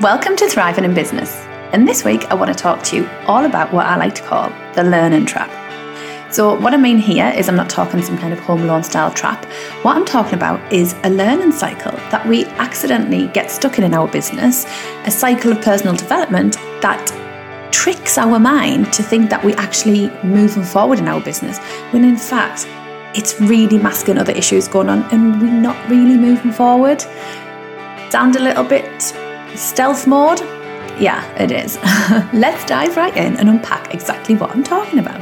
Welcome to Thriving in Business. And this week, I want to talk to you all about what I like to call the learning trap. So, what I mean here is I'm not talking some kind of home alone style trap. What I'm talking about is a learning cycle that we accidentally get stuck in in our business, a cycle of personal development that tricks our mind to think that we're actually moving forward in our business, when in fact, it's really masking other issues going on and we're not really moving forward. Sound a little bit Stealth mode? Yeah, it is. Let's dive right in and unpack exactly what I'm talking about.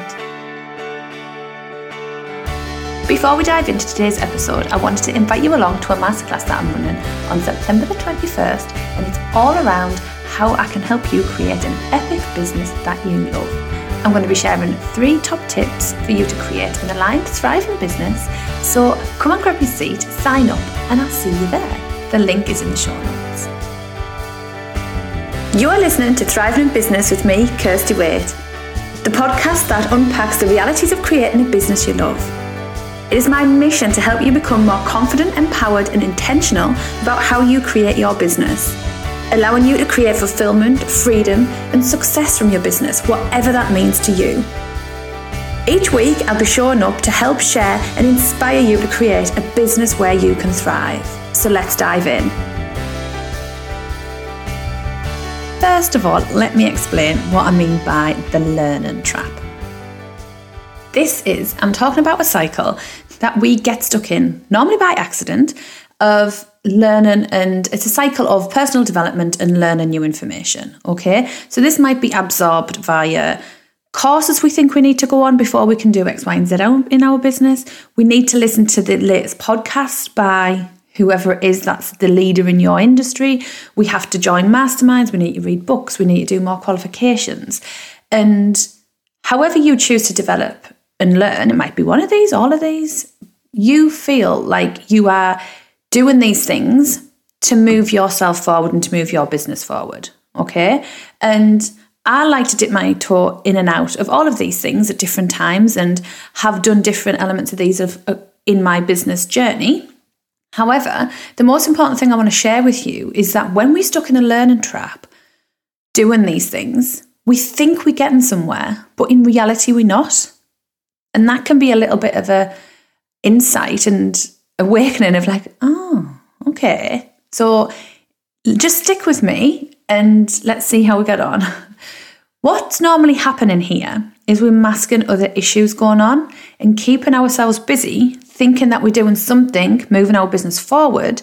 Before we dive into today's episode, I wanted to invite you along to a masterclass that I'm running on September the 21st, and it's all around how I can help you create an epic business that you love. I'm going to be sharing three top tips for you to create an aligned, thriving business. So come and grab your seat, sign up, and I'll see you there. The link is in the show notes. You are listening to Thriving in Business with me, Kirsty Waite, the podcast that unpacks the realities of creating a business you love. It is my mission to help you become more confident, empowered, and intentional about how you create your business, allowing you to create fulfillment, freedom, and success from your business, whatever that means to you. Each week, I'll be showing up to help share and inspire you to create a business where you can thrive. So let's dive in. First of all, let me explain what I mean by the learning trap. This is, I'm talking about a cycle that we get stuck in, normally by accident, of learning and it's a cycle of personal development and learning new information. Okay, so this might be absorbed via courses we think we need to go on before we can do X, Y, and Z in our business. We need to listen to the latest podcast by whoever it is that's the leader in your industry. We have to join masterminds, we need to read books, we need to do more qualifications. And however you choose to develop and learn, it might be one of these, all of these, you feel like you are doing these things to move yourself forward and to move your business forward. Okay. And I like to dip my toe in and out of all of these things at different times and have done different elements of these of, uh, in my business journey. However, the most important thing I want to share with you is that when we're stuck in a learning trap doing these things, we think we're getting somewhere, but in reality, we're not. And that can be a little bit of a insight and awakening of like, oh, okay. So just stick with me and let's see how we get on. What's normally happening here is we're masking other issues going on and keeping ourselves busy thinking that we're doing something, moving our business forward,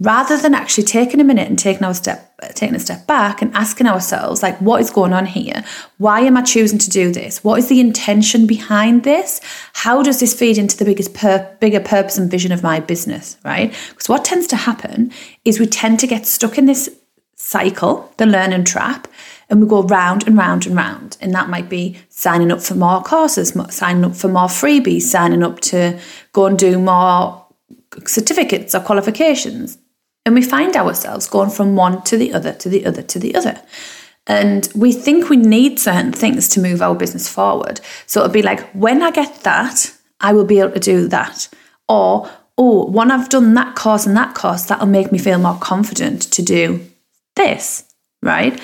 rather than actually taking a minute and taking our step taking a step back and asking ourselves like what is going on here? Why am i choosing to do this? What is the intention behind this? How does this feed into the biggest pur- bigger purpose and vision of my business right? Because what tends to happen is we tend to get stuck in this cycle the learning trap and we go round and round and round. And that might be signing up for more courses, signing up for more freebies, signing up to go and do more certificates or qualifications. And we find ourselves going from one to the other, to the other, to the other. And we think we need certain things to move our business forward. So it'll be like, when I get that, I will be able to do that. Or, oh, when I've done that course and that course, that'll make me feel more confident to do this, right?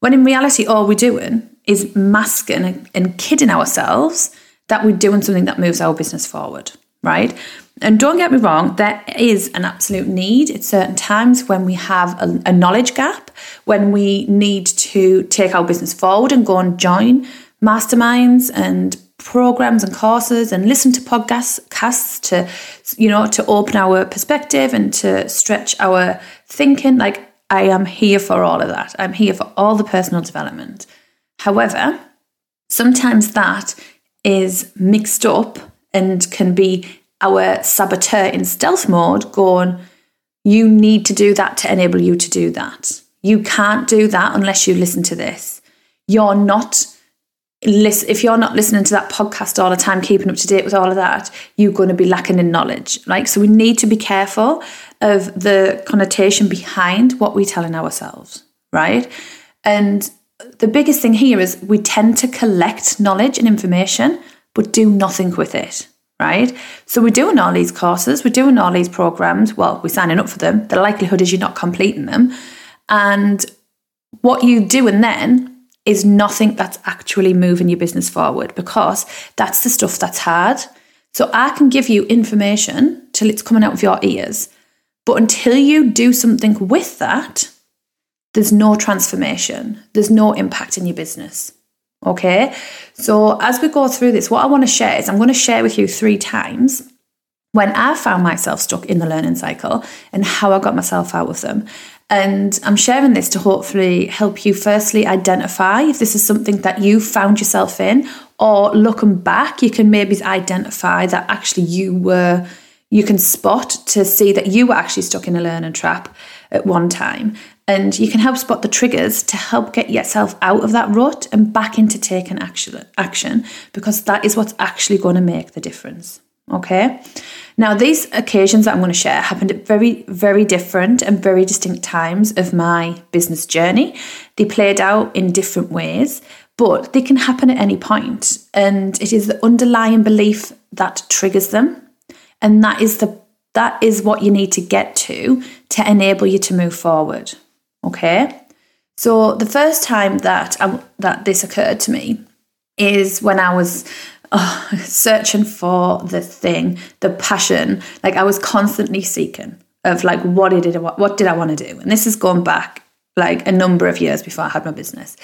When in reality, all we're doing is masking and kidding ourselves that we're doing something that moves our business forward, right? And don't get me wrong, there is an absolute need at certain times when we have a, a, knowledge gap, when we need to take our business forward and go and join masterminds and programs and courses and listen to podcasts to you know to open our perspective and to stretch our thinking like I am here for all of that. I'm here for all the personal development. However, sometimes that is mixed up and can be our saboteur in stealth mode going, you need to do that to enable you to do that. You can't do that unless you listen to this. You're not if you're not listening to that podcast all the time, keeping up to date with all of that, you're going to be lacking in knowledge. Like, so we need to be careful of the connotation behind what we're telling ourselves, right? And the biggest thing here is we tend to collect knowledge and information, but do nothing with it, right? So we're doing all these courses, we're doing all these programs. Well, we're signing up for them. The likelihood is you're not completing them. And what you do and then is nothing that's actually moving your business forward because that's the stuff that's hard. So I can give you information till it's coming out of your ears. But until you do something with that, there's no transformation, there's no impact in your business. Okay. So as we go through this, what I want to share is I'm going to share with you three times when I found myself stuck in the learning cycle and how I got myself out of them. And I'm sharing this to hopefully help you firstly identify if this is something that you found yourself in, or looking back, you can maybe identify that actually you were, you can spot to see that you were actually stuck in a learning trap at one time. And you can help spot the triggers to help get yourself out of that rut and back into taking action, action because that is what's actually going to make the difference. Okay. Now, these occasions that I'm going to share happened at very, very different and very distinct times of my business journey. They played out in different ways, but they can happen at any point. And it is the underlying belief that triggers them. And that is the that is what you need to get to to enable you to move forward. Okay. So the first time that I, that this occurred to me is when I was oh, searching for the thing, the passion. Like I was constantly seeking of like what did it what did I want to do? And this has gone back like a number of years before I had my business.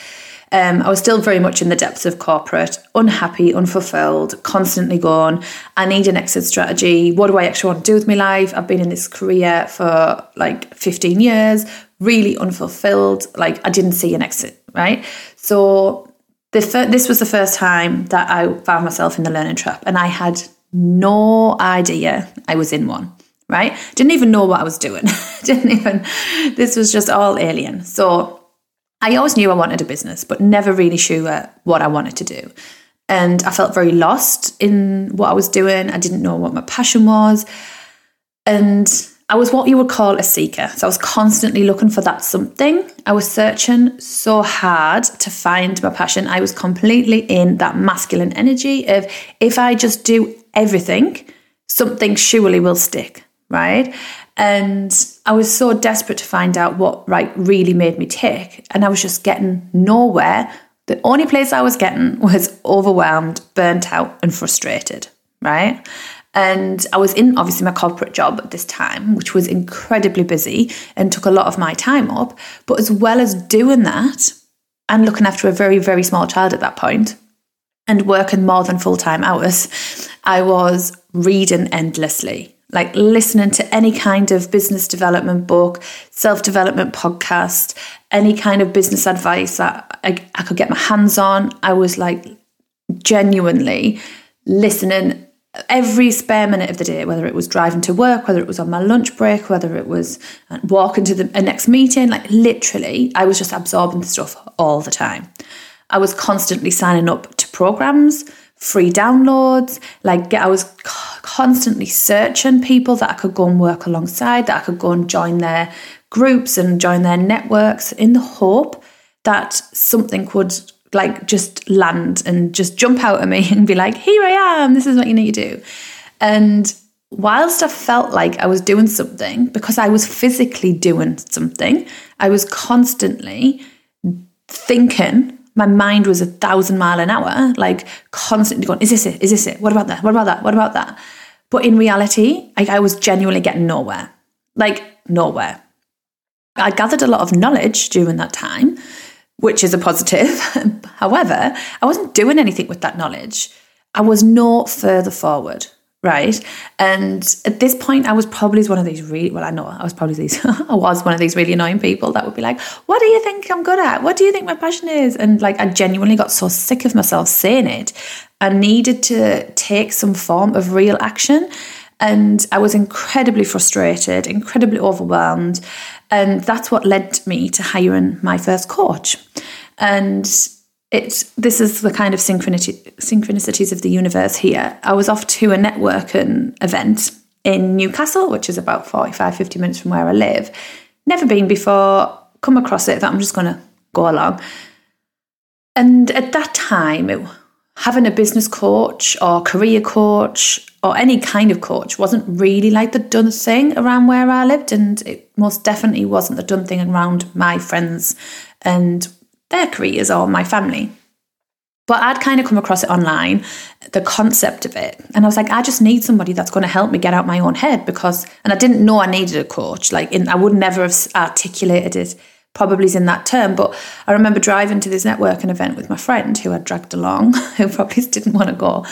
Um, I was still very much in the depths of corporate, unhappy, unfulfilled, constantly gone. I need an exit strategy. What do I actually want to do with my life? I've been in this career for like 15 years, really unfulfilled. Like I didn't see an exit, right? So the this was the first time that I found myself in the learning trap, and I had no idea I was in one. Right? Didn't even know what I was doing. Didn't even. This was just all alien. So I always knew I wanted a business, but never really sure what I wanted to do. And I felt very lost in what I was doing. I didn't know what my passion was. And I was what you would call a seeker. So I was constantly looking for that something. I was searching so hard to find my passion. I was completely in that masculine energy of if I just do everything, something surely will stick, right? And I was so desperate to find out what right really made me tick. And I was just getting nowhere. The only place I was getting was overwhelmed, burnt out, and frustrated, right? And I was in obviously my corporate job at this time, which was incredibly busy and took a lot of my time up. But as well as doing that and looking after a very, very small child at that point and working more than full time hours, I was reading endlessly, like listening to any kind of business development book, self development podcast, any kind of business advice that I, I could get my hands on. I was like genuinely listening every spare minute of the day, whether it was driving to work, whether it was on my lunch break, whether it was uh, walking to the next meeting, like literally, I was just absorbing the stuff all the time. I was constantly signing up to programs, free downloads. Like I was constantly searching people that I could go and work alongside, that I could go and join their groups and join their networks in the hope that something would like just land and just jump out at me and be like, here I am, this is what you need to do. And whilst I felt like I was doing something, because I was physically doing something, I was constantly thinking, my mind was a thousand mile an hour, like constantly going, is this it? Is this it? What about that? What about that? What about that? But in reality, I was genuinely getting nowhere, like nowhere. I gathered a lot of knowledge during that time, which is a positive. However, I wasn't doing anything with that knowledge. I was not further forward, right? And at this point, I was probably one of these really, well, I know I was probably these, I was one of these really annoying people that would be like, what do you think I'm good at? What do you think my passion is? And like, I genuinely got so sick of myself saying it. I needed to take some form of real action. And I was incredibly frustrated, incredibly overwhelmed. And that's what led me to hiring my first coach. And it's this is the kind of synchronicity, synchronicities of the universe here. I was off to a networking event in Newcastle, which is about 45, 50 minutes from where I live. Never been before, come across it, that I'm just going to go along. And at that time, it, having a business coach or career coach or any kind of coach wasn't really like the done thing around where I lived. And it most definitely wasn't the done thing around my friends and their careers or my family. But I'd kind of come across it online, the concept of it. And I was like, I just need somebody that's going to help me get out my own head because, and I didn't know I needed a coach. Like, in, I would never have articulated it probably is in that term. But I remember driving to this networking event with my friend who I dragged along, who probably didn't want to go,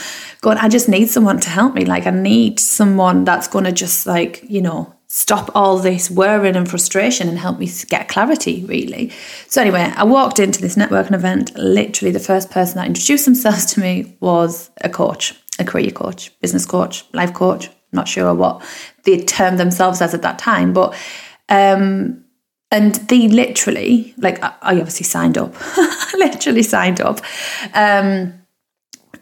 going, I just need someone to help me. Like, I need someone that's going to just, like, you know, stop all this worrying and frustration and help me get clarity, really. So, anyway, I walked into this networking event. Literally, the first person that introduced themselves to me was a coach, a career coach, business coach, life coach. not sure what they termed themselves as at that time, but um, and they literally, like, I obviously signed up, literally signed up, um,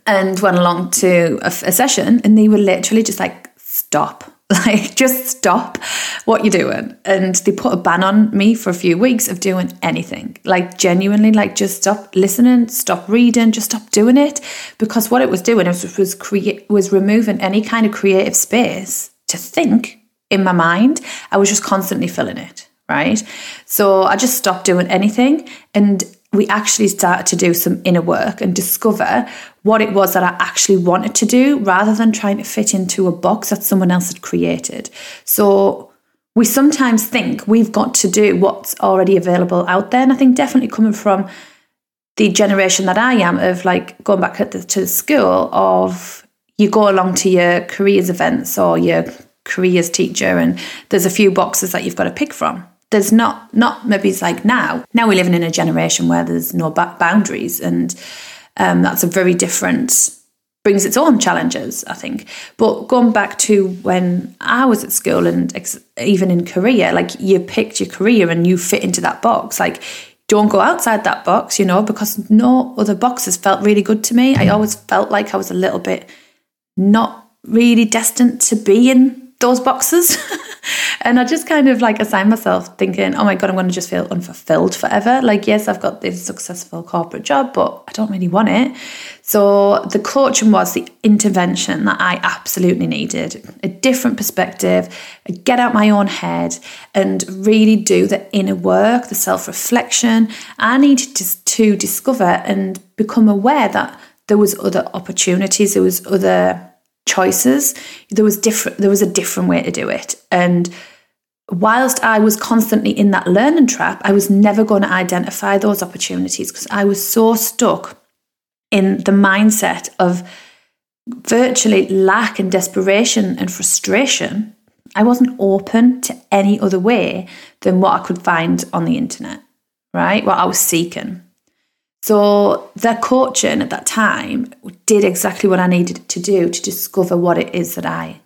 and went along to a, a session, and they were literally just like, stop. Like just stop what you're doing. And they put a ban on me for a few weeks of doing anything. Like genuinely like just stop listening stop reading just stop doing it. Because what it was doing was was create was removing any kind of creative space to think in my mind. I was just constantly filling it right? So I just stopped doing anything and we actually started to do some inner work and discover what it was that I actually wanted to do rather than trying to fit into a box that someone else had created. So we sometimes think we've got to do what's already available out there. And I think definitely coming from the generation that I am of like going back to the school of you go along to your careers events or your careers teacher and there's a few boxes that you've got to pick from there's not not maybe it's like now. Now we're living in a generation where there's no boundaries and um, that's a very different brings its own challenges i think. But going back to when i was at school and ex- even in career like you picked your career and you fit into that box. Like don't go outside that box you know because no other boxes felt really good to me. I always felt like i was a little bit not really destined to be in those boxes and I just kind of like assigned myself thinking, oh my God, I'm going to just feel unfulfilled forever. Like, yes, I've got this successful corporate job, but I don't really want it. So the coaching was the intervention that I absolutely needed a different perspective, get out my own head and really do the inner work, the self reflection. I needed to, to discover and become aware that there was other opportunities, there was other choices there was different there was a different way to do it and whilst I was constantly in that learning trap, I was never going to identify those opportunities because I was so stuck in the mindset of virtually lack and desperation and frustration. I wasn't open to any other way than what I could find on the internet, right? What I was seeking. So the coaching at that time did exactly what I needed to do to discover what it is that I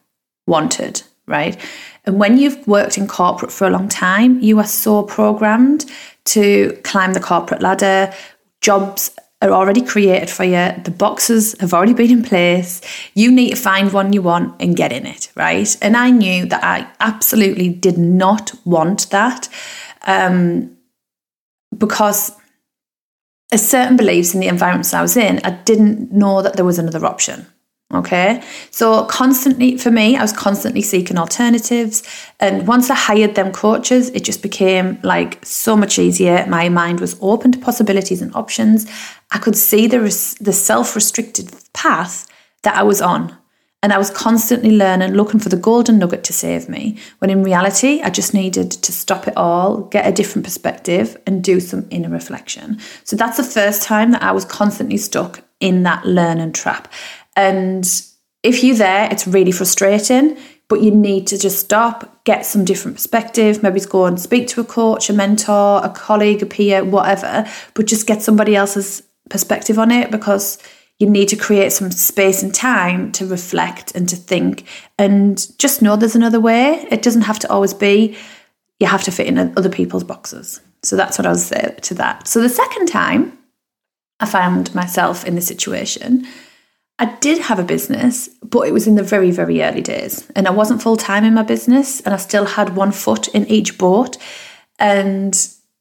wanted, right? And when you've worked in corporate for a long time, you are so programmed to climb the corporate ladder. Jobs are already created for you. The boxes have already been in place. You need to find one you want and get in it, right? And I knew that I absolutely did not want that um, because certain beliefs in the environments I was in, I didn't know that there was another option. Okay. So constantly for me, I was constantly seeking alternatives. And once I hired them coaches, it just became like so much easier. My mind was open to possibilities and options. I could see the, res- the self restricted path that I was on. And I was constantly learning, looking for the golden nugget to save me, when in reality, I just needed to stop it all, get a different perspective, and do some inner reflection. So that's the first time that I was constantly stuck in that learning trap. And if you're there, it's really frustrating, but you need to just stop, get some different perspective, maybe go and speak to a coach, a mentor, a colleague, a peer, whatever, but just get somebody else's perspective on it because you need to create some space and time to reflect and to think and just know there's another way. It doesn't have to always be you have to fit in other people's boxes. So that's what I was saying to that. So the second time I found myself in this situation, I did have a business, but it was in the very, very early days. And I wasn't full time in my business, and I still had one foot in each boat, and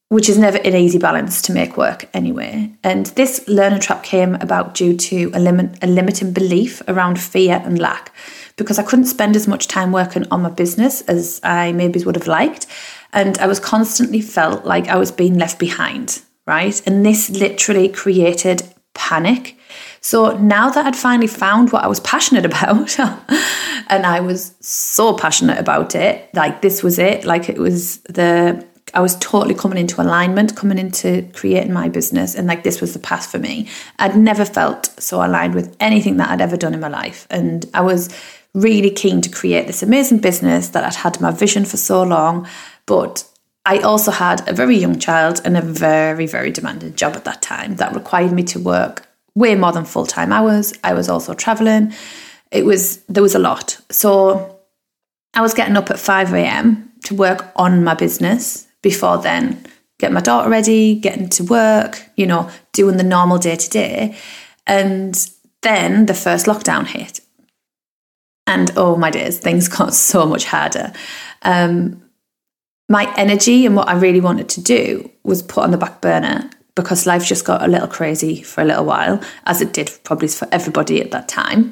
which is never an easy balance to make work anyway. And this learner trap came about due to a, limit, a limiting belief around fear and lack, because I couldn't spend as much time working on my business as I maybe would have liked. And I was constantly felt like I was being left behind right? And this literally created panic. So now that I'd finally found what I was passionate about, and I was so passionate about it, like this was it, like it was the I was totally coming into alignment, coming into creating my business, and like this was the path for me. I'd never felt so aligned with anything that I'd ever done in my life. And I was really keen to create this amazing business that I'd had my vision for so long. But I also had a very young child and a very, very demanding job at that time that required me to work way more than full time hours. I was also traveling. It was, there was a lot. So I was getting up at 5 a.m. to work on my business before then, get my daughter ready, getting to work, you know, doing the normal day to day. And then the first lockdown hit. And oh my days, things got so much harder. Um, my energy and what I really wanted to do was put on the back burner because life just got a little crazy for a little while, as it did probably for everybody at that time.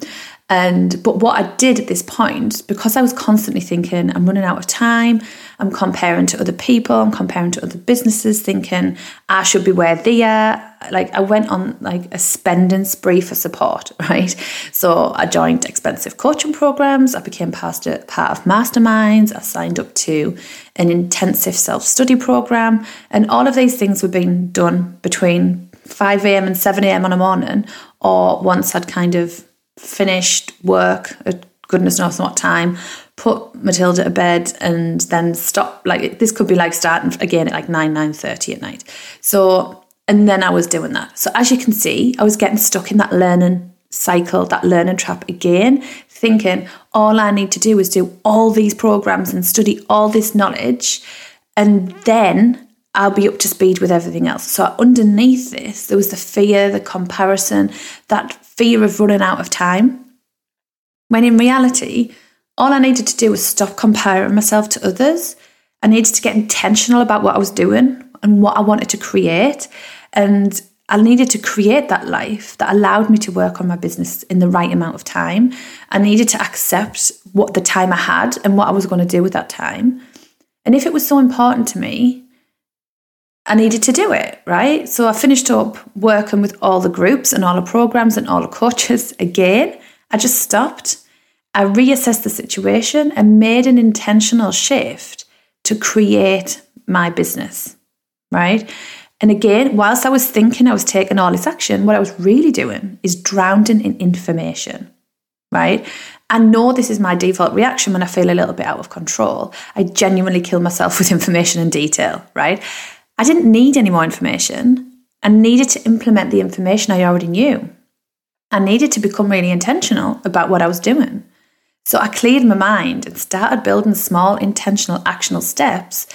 And but what I did at this point, because I was constantly thinking, I'm running out of time, I'm comparing to other people, I'm comparing to other businesses, thinking I should be where they are. Like I went on like a spending spree for support, right? So I joined expensive coaching programs, I became part of, part of masterminds, I signed up to an intensive self-study program, and all of these things were being done between 5 a.m. and 7 a.m. on a morning, or once I'd kind of finished work at goodness knows what time, put Matilda to bed, and then stop. Like this could be like starting again at like nine nine thirty at night. So and then I was doing that. So as you can see, I was getting stuck in that learning cycle, that learning trap again, thinking all I need to do is do all these programs and study all this knowledge, and then I'll be up to speed with everything else. So underneath this, there was the fear, the comparison, that fear of running out of time. When in reality, all I needed to do was stop comparing myself to others. I needed to get intentional about what I was doing and what I wanted to create. And I needed to create that life that allowed me to work on my business in the right amount of time. I needed to accept what the time I had and what I was going to do with that time. And if it was so important to me, I needed to do it, right? So I finished up working with all the groups and all the programs and all the coaches again. I just stopped. I reassessed the situation and made an intentional shift to create my business, right? And again, whilst I was thinking I was taking all this action, what I was really doing is drowning in information, right? I know this is my default reaction when I feel a little bit out of control. I genuinely kill myself with information and detail, right? I didn't need any more information. I needed to implement the information I already knew. I needed to become really intentional about what I was doing. So I cleared my mind and started building small, intentional, actionable steps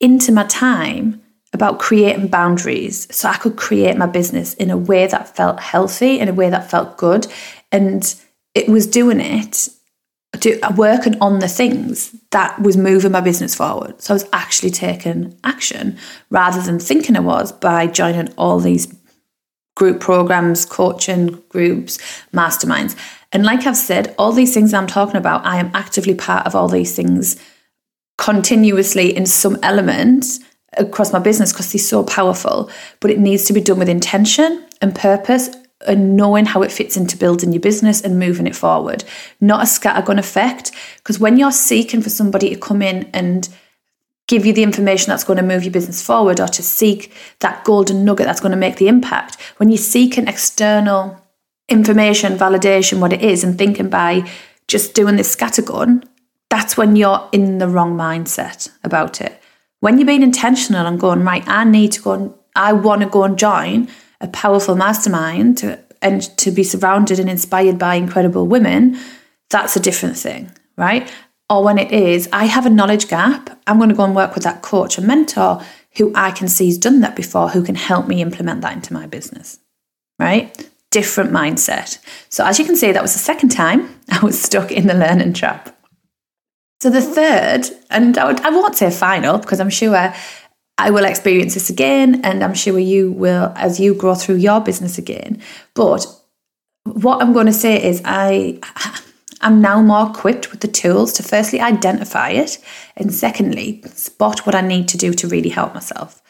into my time about creating boundaries so I could create my business in a way that felt healthy, in a way that felt good. And it was doing it to working on the things that was moving my business forward. So I was actually taking action rather than thinking I was by joining all these group programs, coaching groups, masterminds. And like I've said, all these things I'm talking about, I am actively part of all these things continuously in some element across my business because they're so powerful. But it needs to be done with intention and purpose and knowing how it fits into building your business and moving it forward, not a scattergun effect. Because when you're seeking for somebody to come in and give you the information that's going to move your business forward or to seek that golden nugget that's going to make the impact, when you seek an external information, validation, what it is, and thinking by just doing this scattergun, that's when you're in the wrong mindset about it. When you're being intentional and going, right, I need to go and I want to go and join a powerful mastermind to, and to be surrounded and inspired by incredible women, that's a different thing, right? Or when it is, I have a knowledge gap, I'm going to go and work with that coach or mentor who I can see has done that before, who can help me implement that into my business, right? Different mindset. So, as you can see, that was the second time I was stuck in the learning trap. So, the third, and I, would, I won't say final because I'm sure I will experience this again, and I'm sure you will as you grow through your business again. But what I'm going to say is, I am now more equipped with the tools to firstly identify it, and secondly, spot what I need to do to really help myself.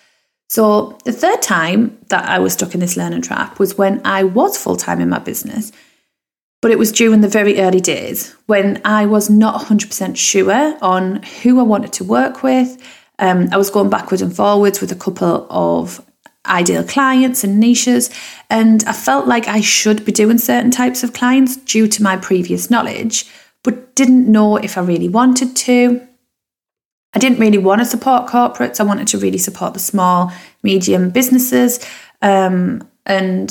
So the third time that I was stuck in this learning trap was when I was full time in my business. But it was during the very early days when I was not 100% sure on who I wanted to work with. Um, I was going backwards and forwards with a couple of ideal clients and niches, and I felt like I should be doing certain types of clients due to my previous knowledge, but didn't know if I really wanted to. I didn't really want to support corporates. I wanted to really support the small, medium businesses. Um, and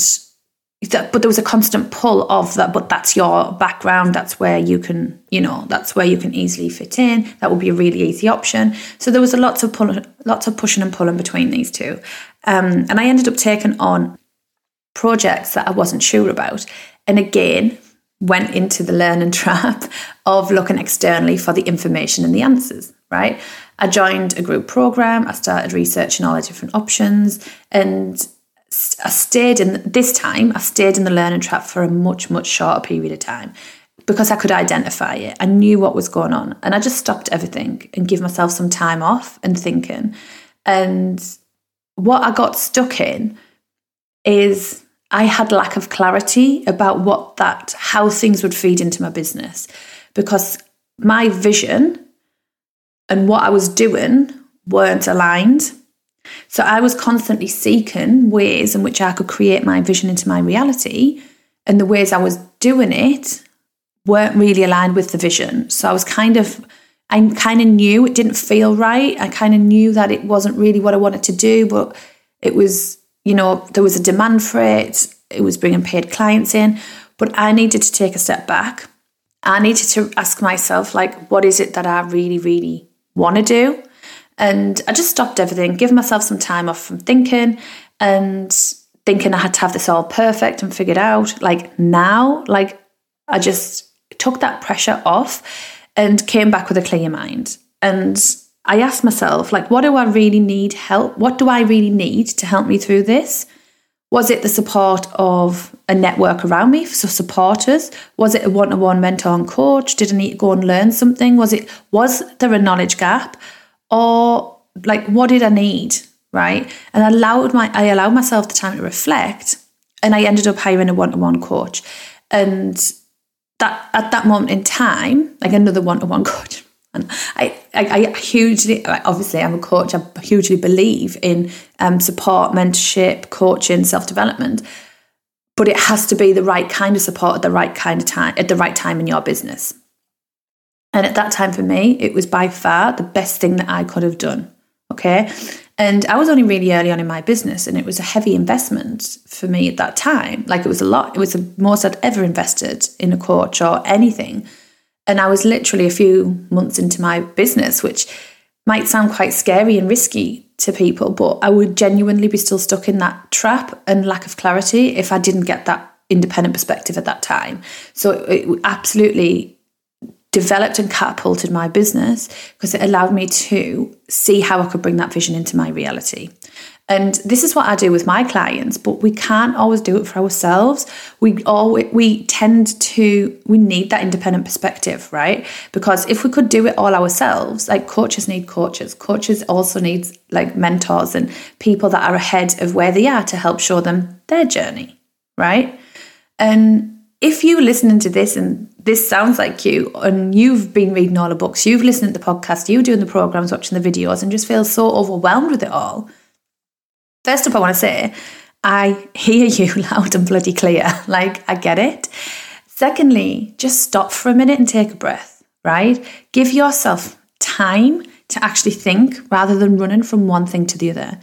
that, but there was a constant pull of that, but that's your background. That's where you can, you know, that's where you can easily fit in. That would be a really easy option. So there was a lots of pull, lots of pushing and pulling between these two. Um, and I ended up taking on projects that I wasn't sure about. And again, went into the learning trap of looking externally for the information and the answers, right? I joined a group program, I started researching all the different options, and I stayed in this time, I stayed in the learning trap for a much, much shorter period of time because I could identify it. I knew what was going on, and I just stopped everything and give myself some time off and thinking. And what I got stuck in is I had lack of clarity about what that, how things would feed into my business because my vision and what I was doing weren't aligned. So I was constantly seeking ways in which I could create my vision into my reality. And the ways I was doing it weren't really aligned with the vision. So I was kind of, I kind of knew it didn't feel right. I kind of knew that it wasn't really what I wanted to do, but it was you know, there was a demand for it, it was bringing paid clients in, but I needed to take a step back. I needed to ask myself, like, what is it that I really, really want to do? And I just stopped everything, give myself some time off from thinking and thinking I had to have this all perfect and figured out. Like now, like I just took that pressure off and came back with a clear mind. And I asked myself, like, what do I really need help? What do I really need to help me through this? Was it the support of a network around me, so supporters? Was it a one-to-one mentor and coach? Did I need to go and learn something? Was it was there a knowledge gap? Or like what did I need? Right. And I allowed my I allowed myself the time to reflect and I ended up hiring a one-to-one coach. And that at that moment in time, like another one-to-one coach, and I, I, I, hugely, obviously, I'm a coach. I hugely believe in um, support, mentorship, coaching, self development. But it has to be the right kind of support at the right kind of time, at the right time in your business. And at that time for me, it was by far the best thing that I could have done. Okay. And I was only really early on in my business, and it was a heavy investment for me at that time. Like it was a lot, it was the most I'd ever invested in a coach or anything and I was literally a few months into my business, which might sound quite scary and risky to people, but I would genuinely be still stuck in that trap and lack of clarity if I didn't get that independent perspective at that time. So it absolutely developed and catapulted my business because it allowed me to see how I could bring that vision into my reality. And this is what I do with my clients, but we can't always do it for ourselves. We all we tend to we need that independent perspective, right? Because if we could do it all ourselves, like coaches need coaches, coaches also need like mentors and people that are ahead of where they are to help show them their journey, right? And if you listening to this and this sounds like you and you've been reading all the books, you've listened to the podcast, you're doing the programs, watching the videos, and just feel so overwhelmed with it all First up, I want to say, I hear you loud and bloody clear. Like, I get it. Secondly, just stop for a minute and take a breath, right? Give yourself time to actually think rather than running from one thing to the other.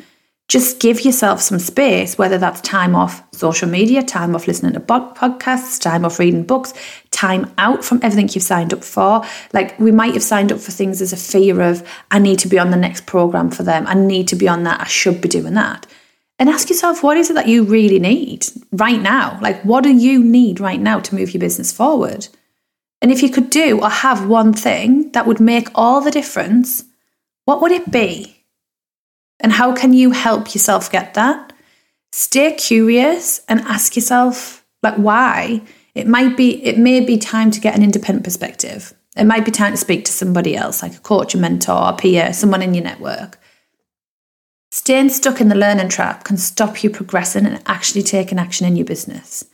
Just give yourself some space, whether that's time off social media, time off listening to podcasts, time off reading books, time out from everything you've signed up for. Like we might have signed up for things as a fear of, I need to be on the next program for them. I need to be on that. I should be doing that. And ask yourself, what is it that you really need right now? Like, what do you need right now to move your business forward? And if you could do or have one thing that would make all the difference, what would it be? And how can you help yourself get that? Stay curious and ask yourself, like, why? It might be, it may be time to get an independent perspective. It might be time to speak to somebody else, like a coach, a mentor, a peer, someone in your network. Staying stuck in the learning trap can stop you progressing and actually taking action in your business.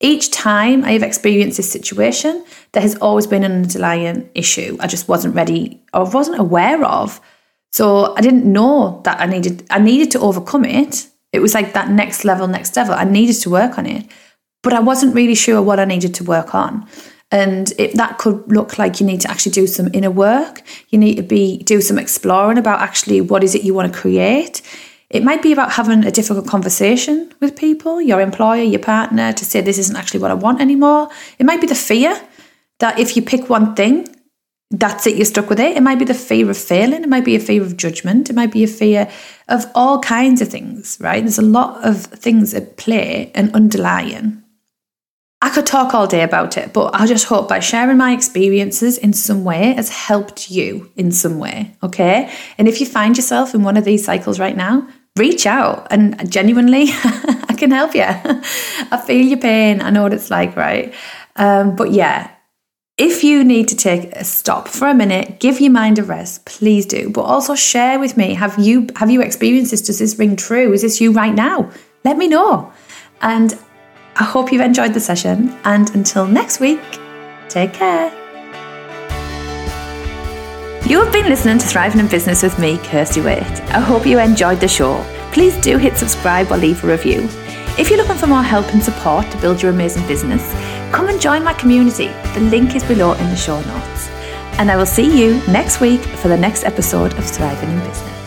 Each time I have experienced this situation, there has always been an underlying issue I just wasn't ready or wasn't aware of. So I didn't know that I needed I needed to overcome it. It was like that next level, next level. I needed to work on it, but I wasn't really sure what I needed to work on. And it, that could look like you need to actually do some inner work. You need to be do some exploring about actually what is it you want to create. It might be about having a difficult conversation with people, your employer, your partner, to say this isn't actually what I want anymore. It might be the fear that if you pick one thing, that's it, you're stuck with it. It might be the fear of failing. It might be a fear of judgment. It might be a fear of all kinds of things, right? There's a lot of things at play and underlying. I could talk all day about it, but I just hope by sharing my experiences in some way has helped you in some way, okay? And if you find yourself in one of these cycles right now, reach out and genuinely, I can help you. I feel your pain. I know what it's like, right? Um, but yeah, if you need to take a stop for a minute, give your mind a rest, please do. But also share with me. Have you have you experienced this? Does this ring true? Is this you right now? Let me know. And I hope you've enjoyed the session. And until next week, take care. You have been listening to Thriving in Business with me, Kirsty Waite. I hope you enjoyed the show. Please do hit subscribe or leave a review. If you're looking for more help and support to build your amazing business, come and join my community. The link is below in the show notes. And I will see you next week for the next episode of Thriving in Business.